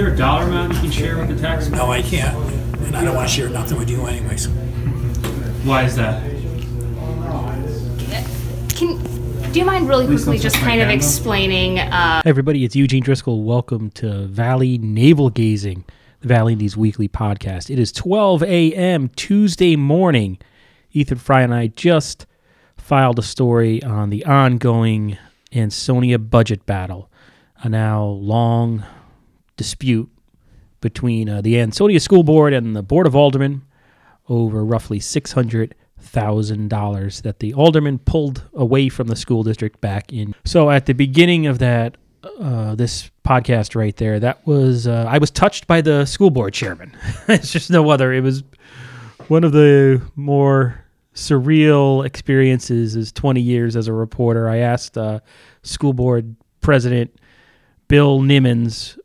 there a dollar amount you can share with the tax? No, I can't. And I don't want to share nothing with you anyways. Why is that? Can do you mind really Please quickly don't just touch my kind of camera. explaining uh, Hey everybody, it's Eugene Driscoll. Welcome to Valley Navel Gazing, the Valley Indies weekly podcast. It is 12 a.m. Tuesday morning. Ethan Fry and I just filed a story on the ongoing Ansonia budget battle, a now long dispute between uh, the Ansonia School Board and the Board of Aldermen over roughly six hundred thousand dollars that the aldermen pulled away from the school district back in. So at the beginning of that, uh, this podcast right there, that was uh, I was touched by the school board chairman. it's just no other. It was one of the more surreal experiences is 20 years as a reporter. I asked uh, school board president Bill Nimmons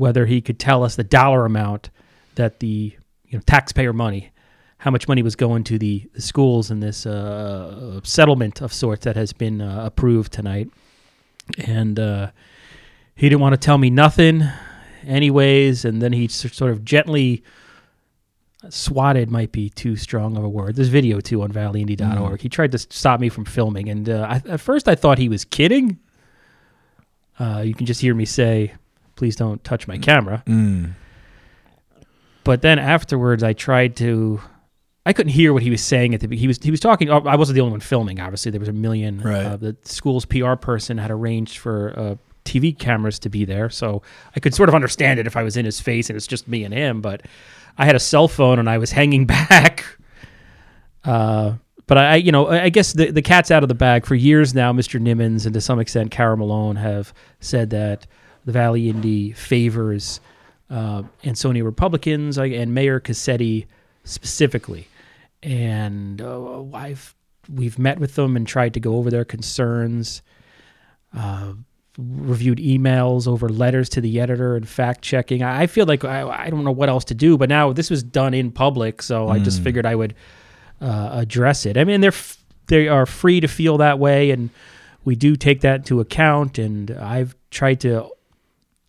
whether he could tell us the dollar amount that the you know taxpayer money, how much money was going to the, the schools in this uh, settlement of sorts that has been uh, approved tonight, and uh, he didn't want to tell me nothing, anyways, and then he sort of gently swatted might be too strong of a word. There's video too on valleyindy.org. He tried to stop me from filming, and uh, I, at first I thought he was kidding. Uh, you can just hear me say, "Please don't touch my camera." Mm. But then afterwards, I tried to. I couldn't hear what he was saying at the. He was he was talking. oh, I wasn't the only one filming. Obviously, there was a million. Right. Uh, the school's PR person had arranged for uh, TV cameras to be there, so I could sort of understand it if I was in his face and it's just me and him. But I had a cell phone and I was hanging back. Uh, but I, you know, I I guess the the cat's out of the bag. For years now, Mr. Nimmons and to some extent Carol Merlone have said that the Valley Indy favors uh, Ansonia Republicans and Mayor Cassetti specifically. And uh, I've we've met with them and tried to go over their concerns. Uh, reviewed emails over letters to the editor and fact checking. I feel like I, I don't know what else to do, but now this was done in public, so I just figured I would uh, address it. I mean, they're f- they are free to feel that way, and we do take that into account. And I've tried to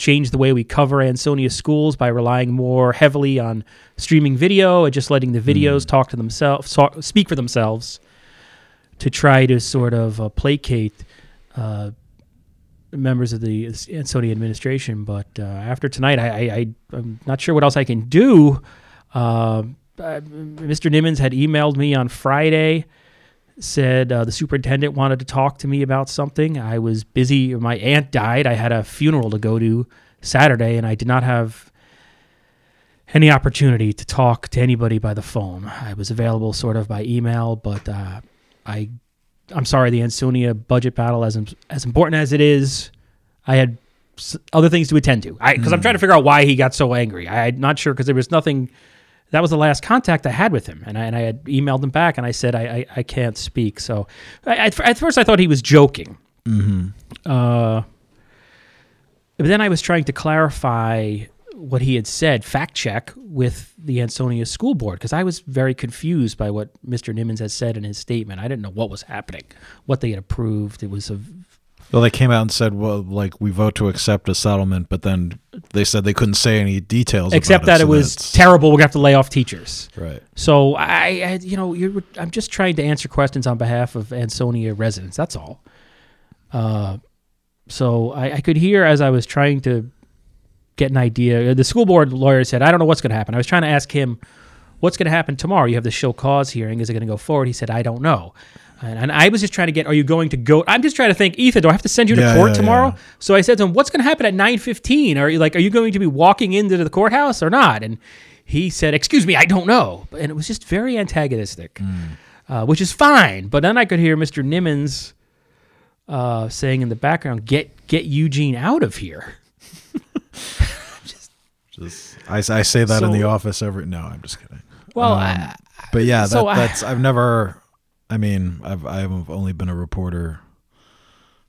change the way we cover Ansonia schools by relying more heavily on streaming video and just letting the videos talk to themselves, talk, speak for themselves, to try to sort of uh, placate uh, members of the Ansonia administration. But uh, after tonight, I, I, I'm not sure what else I can do. Uh, Mr. Nimmons had emailed me on Friday said uh, the superintendent wanted to talk to me about something. I was busy. My aunt died. I had a funeral to go to Saturday, and I did not have any opportunity to talk to anybody by the phone. I was available sort of by email, but uh, I, I'm sorry. The Ansonia budget battle, as as important as it is, I had other things to attend to. I because I'm trying to figure out why he got so angry. I, I'm not sure because there was nothing that was the last contact I had with him, and I, and I had emailed him back, and I said I I, I can't speak. So I, at, at first I thought he was joking. Mm-hmm. Uh, but then I was trying to clarify what he had said, fact check with the Ansonia School Board, because I was very confused by what Mr. Nimmons had said in his statement. I didn't know what was happening, what they had approved. It was a Well, they came out and said, "Well, like we vote to accept a settlement," but then they said they couldn't say any details. except that it so was that's- terrible. We're gonna have to lay off teachers. right. So I, I you know, you're, I'm just trying to answer questions on behalf of Ansonia residents. That's all. Uh, so I, I could hear as I was trying to get an idea. The school board lawyer said, "I don't know what's going to happen." I was trying to ask him, "What's going to happen tomorrow? You have the show cause hearing. Is it going to go forward?" He said, "I don't know." And, and I was just trying to get, "Are you going to go?" I'm just trying to think, Ethan, do I have to send you to Yeah, court yeah, tomorrow? yeah. So I said to him, "What's going to happen at 9:15? Are you like, are you going to be walking into the courthouse or not?" And he said, "Excuse me, I don't know." And it was just very antagonistic, uh, which is fine. But then I could hear Mr. Nimmons uh, saying in the background, "Get get Eugene out of here." Just I, I say that in the office every. No, I'm just kidding. Well, Um, I, But yeah, that, So I- that's I've never. I mean, I've I've only been a reporter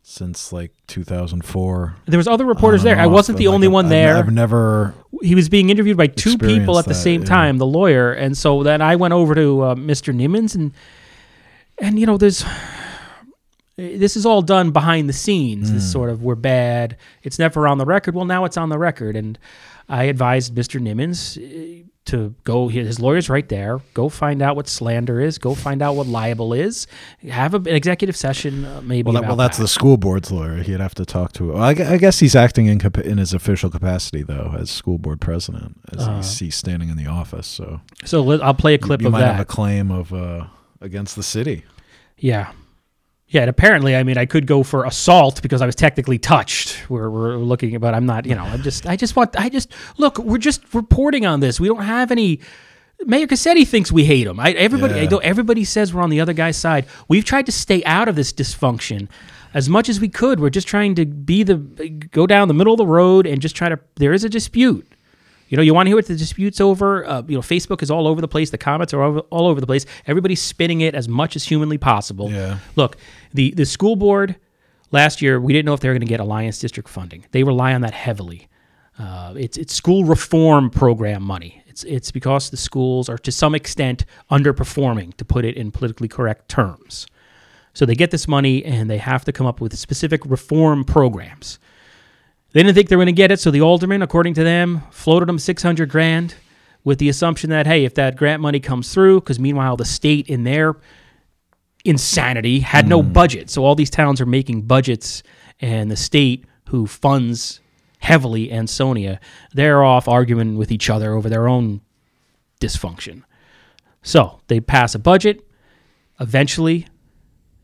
since like 2004. there was other reporters there. I wasn't the like, only I've- one there. I've never. he was being interviewed by two people at the that, same yeah. time, the lawyer, and so then I went over to uh, Mr. Nimmons and and you know there's this is all done behind the scenes. This Hmm. sort of we're bad. It's never on the record. Well, now it's on the record, and I advised Mr. Nimmons to go. His lawyer's right there. Go find out what slander is. Go find out what libel is. Have a, an executive session, uh, maybe. Well, that, well, that's that. the school board's lawyer. He'd have to talk to. Well, I, I guess he's acting in in his official capacity though, as school board president, as Uh, he's, he's standing in the office. So So I'll play a you, clip you of might that. have a claim of uh, against the city. Yeah. Yeah, and apparently, I mean, I could go for assault because I was technically touched. We're, we're looking, but I'm not. You know, I'm just. I just want. I just look. We're just reporting on this. We don't have any. Mayor Cassetti thinks we hate him. I, everybody. I Yeah. don't, everybody says we're on the other guy's side. We've tried to stay out of this dysfunction as much as we could. We're just trying to be the go down the middle of the road and just try to. There is a dispute. You know, you want to hear what the dispute's over. Uh, you know, Facebook is all over the place. The comments are over, all over the place. Everybody's spinning it as much as humanly possible. Yeah. Look, the the school board last year we didn't know if they were going to get Alliance District funding. They rely on that heavily. Uh, it's it's school reform program money. It's it's because the schools are to some extent underperforming, to put it in politically correct terms. So they get this money and they have to come up with specific reform programs. They didn't think they were going to get it, so the alderman, according to them, floated them 600 grand with the assumption that, hey, if that grant money comes through, because meanwhile the state in their insanity had no hmm. budget. So all these towns are making budgets, and the state, who funds heavily Ansonia, they're off arguing with each other over their own dysfunction. So they pass a budget. Eventually,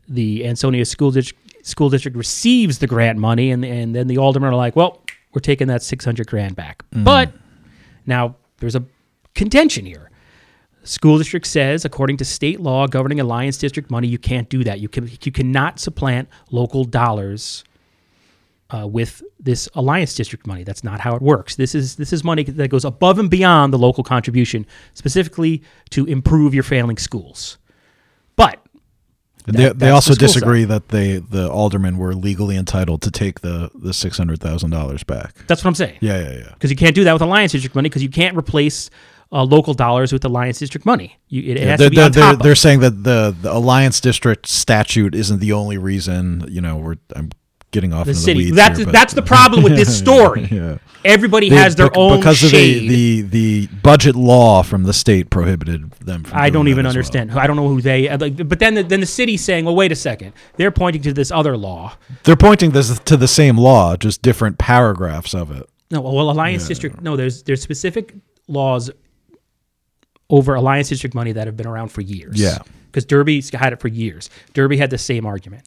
the Ansonia school district school district receives the grant money, and and then the aldermen are like, "Well, we're taking that six hundred grand back." But now there's a contention here. School district says, according to state law governing alliance district money, you can't do that. You can you cannot supplant local dollars uh, with this alliance district money. That's not how it works. This is this is money that goes above and beyond the local contribution, specifically to improve your failing schools. But That- they, they also the disagree that they the aldermen were legally entitled to take the the six hundred thousand dollars back. that's what I'm saying. Yeah, yeah, yeah. because you can't do that with alliance district money because you can't replace uh, local dollars with alliance district money. You, it, it has they're, to be they're, they're, they're saying that the, the alliance district statute isn't the only reason. You know, we're I'm getting off the city. the that's here, but- that's the problem with this story. Yeah. Everybody They- has their bec- own because shade. of the, the the budget law from the state prohibited them from. I don't even as well. understand. I don't know who they. uh, Like, but then the, then the city's saying, "Well, wait a second. They're pointing to this other law." They're pointing this to the same law, just different paragraphs of it. No, well, Alliance District. No, there's there's specific laws over Alliance District money that have been around for years. Yeah. because Derby's had it for years. Derby had the same argument,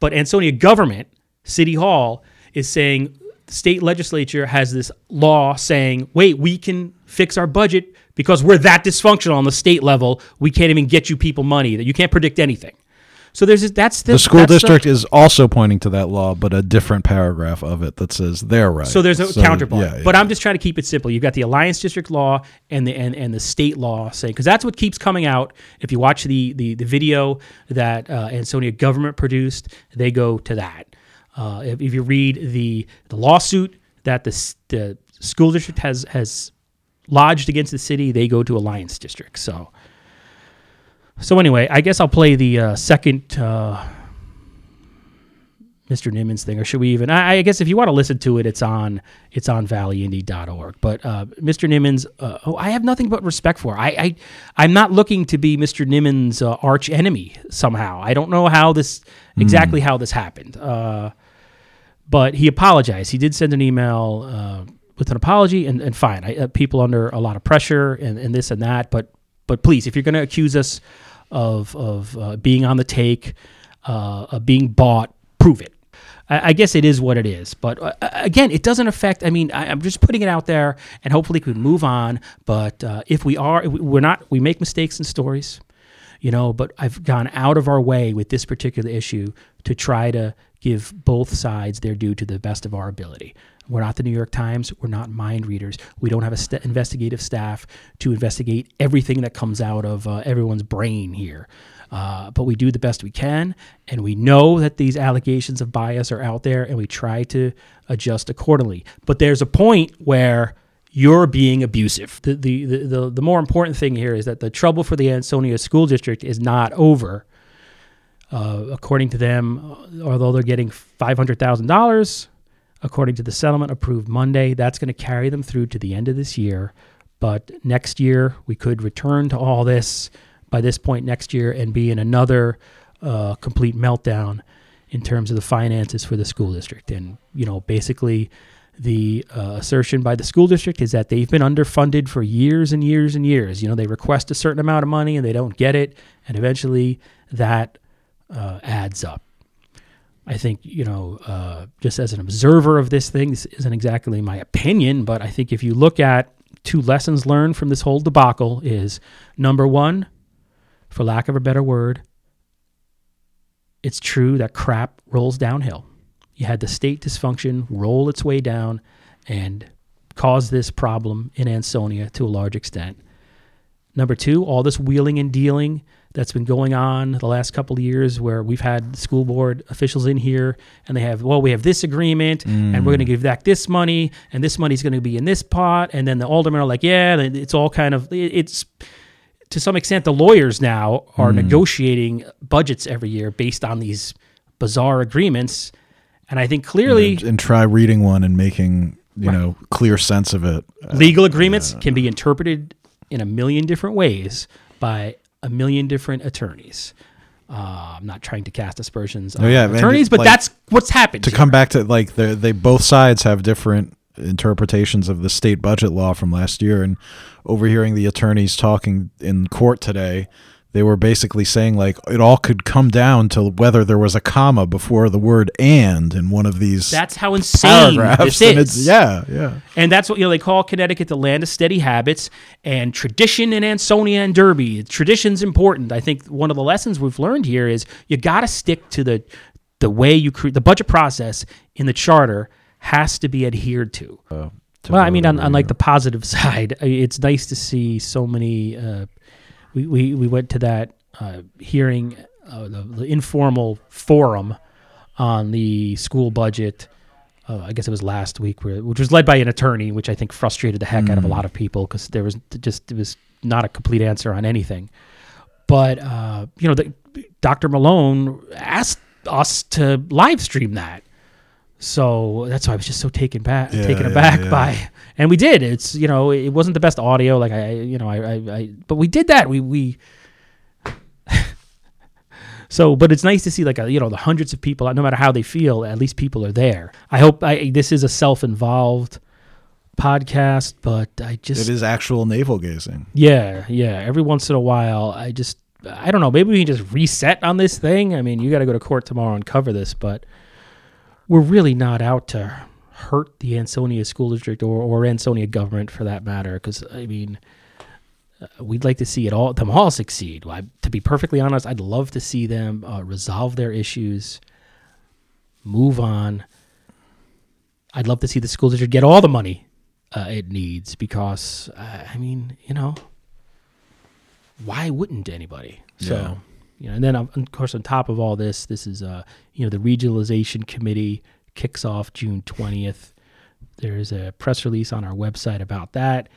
but Ansonia government, City Hall, is saying the state legislature has this law saying, "Wait, we can fix our budget because we're that dysfunctional on the state level. We can't even get you people money. That you can't predict anything." So there's this, that's the, The school that's district is also pointing to that law, but a different paragraph of it that says they're right. So there's a counterpart. yeah, But yeah. I'm just trying to keep it simple. You've got the Alliance District law and the and, and the state law saying because that's what keeps coming out. If you watch the the, the video that uh, Ansonia government produced, they go to that. Uh, if, if you read the the lawsuit that the the school district has has lodged against the city, they go to Alliance District. So. So anyway, I guess I'll play the uh, second uh, Mr. Nimmons thing, or should we even? I, I guess if you want to listen to it, it's on it's on valleyindy.org. But uh, Mr. Nimmons, uh, oh, I have nothing but respect for. I, I I'm not looking to be Mr. Nimmons' uh, arch enemy somehow. I don't know how this exactly how this happened. But he apologized. He did send an email uh, with an apology, and, and fine. I, uh, people under a lot of pressure and, and this and that, but but please, if you're going to accuse us of of uh, being on the take, uh, of being bought, prove it. I, I guess it is what it is. But uh, again, it doesn't affect. I mean, I, I'm just putting it out there, and hopefully, we move on. But uh, if we are, if we're not. We make mistakes in stories you know but i've gone out of our way with this particular issue to try to give both sides their due to the best of our ability. We're not the new york times. We're not mind readers. We don't have a st- investigative staff to investigate everything that comes out of uh, everyone's brain here. Uh, but we do the best we can and we know that these allegations of bias are out there and we try to adjust accordingly. But there's a point where you're being abusive. The, the, the, the, the more important thing here is that the trouble for the Ansonia School District is not over. Uh, according to them, uh, although they're getting $500,000 according to the settlement approved Monday. That's going to carry them through to the end of this year. But next year, we could return to all this by this point next year and be in another uh, complete meltdown in terms of the finances for the school district. And, you know, basically, the uh, assertion by the school district is that they've been underfunded for years and years and years. You know, they request a certain amount of money and they don't get it, and eventually that uh, adds up. I think, you know, uh, just as an observer of this thing, this isn't exactly my opinion, but I think if you look at two lessons learned from this whole debacle is number one, for lack of a better word, it's true that crap rolls downhill. You had the state dysfunction roll its way down and cause this problem in Ansonia to a large extent. Number two, all this wheeling and dealing that's been going on the last couple of years where we've had school board officials in here and they have, well, we have this agreement and we're going to mm. give back this money and this money's going to be in this pot. And then the aldermen are like, yeah, it's all kind of, it's to some extent, the lawyers now are mm. negotiating budgets every year based on these bizarre agreements. And I think clearly and, and try reading one and making you know clear sense of it. legal agreements can be interpreted in a million different ways by a million different attorneys. Uh, I'm not trying to cast aspersions on Oh, yeah, attorneys, but like, that's what's happened. to here. come back to like they they both sides have different interpretations of the state budget law from last year and overhearing the attorneys talking in court today they were basically saying like it all could come down to whether there was a comma before the word and in one of these That's how insane paragraphs this is. yeah yeah And that's what you know they call Connecticut the land of steady habits and tradition in Ansonia and Derby. Tradition's important. I think one of the lessons we've learned here is you got to stick to the the way you create the budget process in the charter has to be adhered to. to well, I mean, on, on like the positive side, it's nice to see so many. Uh, we, we we went to that uh, hearing, uh, the, the informal forum on the school budget. Uh, I guess it was last week, where, which was led by an attorney, which I think frustrated the heck out of a lot of people because there was just it was not a complete answer on anything. But uh, you know, the, Dr. Merlone asked us to live stream that. So that's why I was just so taken back, Yeah, taken yeah, aback yeah. by, and we did. It's you know, it wasn't the best audio, like I, you know, I, I, I but we did that. We we. so, but it's nice to see like a, you know the hundreds of people. No matter how they feel, at least people are there. I hope I this is a self-involved podcast, but I just it is actual navel gazing yeah, yeah. Every once in a while, I just, I don't know. Maybe we can just reset on this thing. I mean, you got to go to court tomorrow and cover this, but we're really not out to hurt the Ansonia School District or, or Ansonia government for that matter. Because I mean, uh, we'd like to see it all, them all succeed. I, to be perfectly honest, I'd love to see them uh, resolve their issues, move on. I'd love to see the school district get all the money uh, it needs because uh, I mean, you know, why wouldn't anybody? So, Yeah. You know, and then of course on top of all this, this is uh, you know, the regionalization committee kicks off June twentieth. There's a press release on our website about that,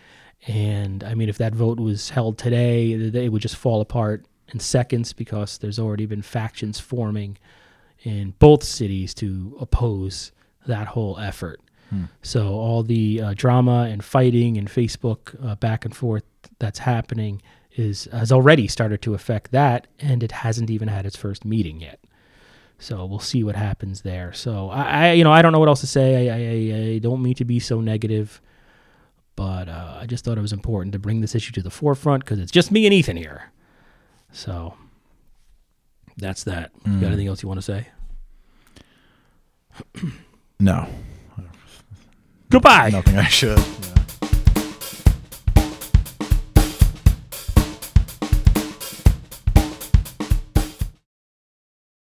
and I mean, if that vote was held today, it would just fall apart in seconds because there's already been factions forming in both cities to oppose that whole effort. So all the uh, drama and fighting and Facebook uh, back and forth that's happening is has already started to affect that, and it hasn't even had its first meeting yet. So we'll see what happens there. So I, I you know, I don't know what else to say. I, I, I don't mean to be so negative, but uh, I just thought it was important to bring this issue to the forefront because it's just me and Ethan here. So that's that. You got anything else you want to say? no Goodbye. nothing i should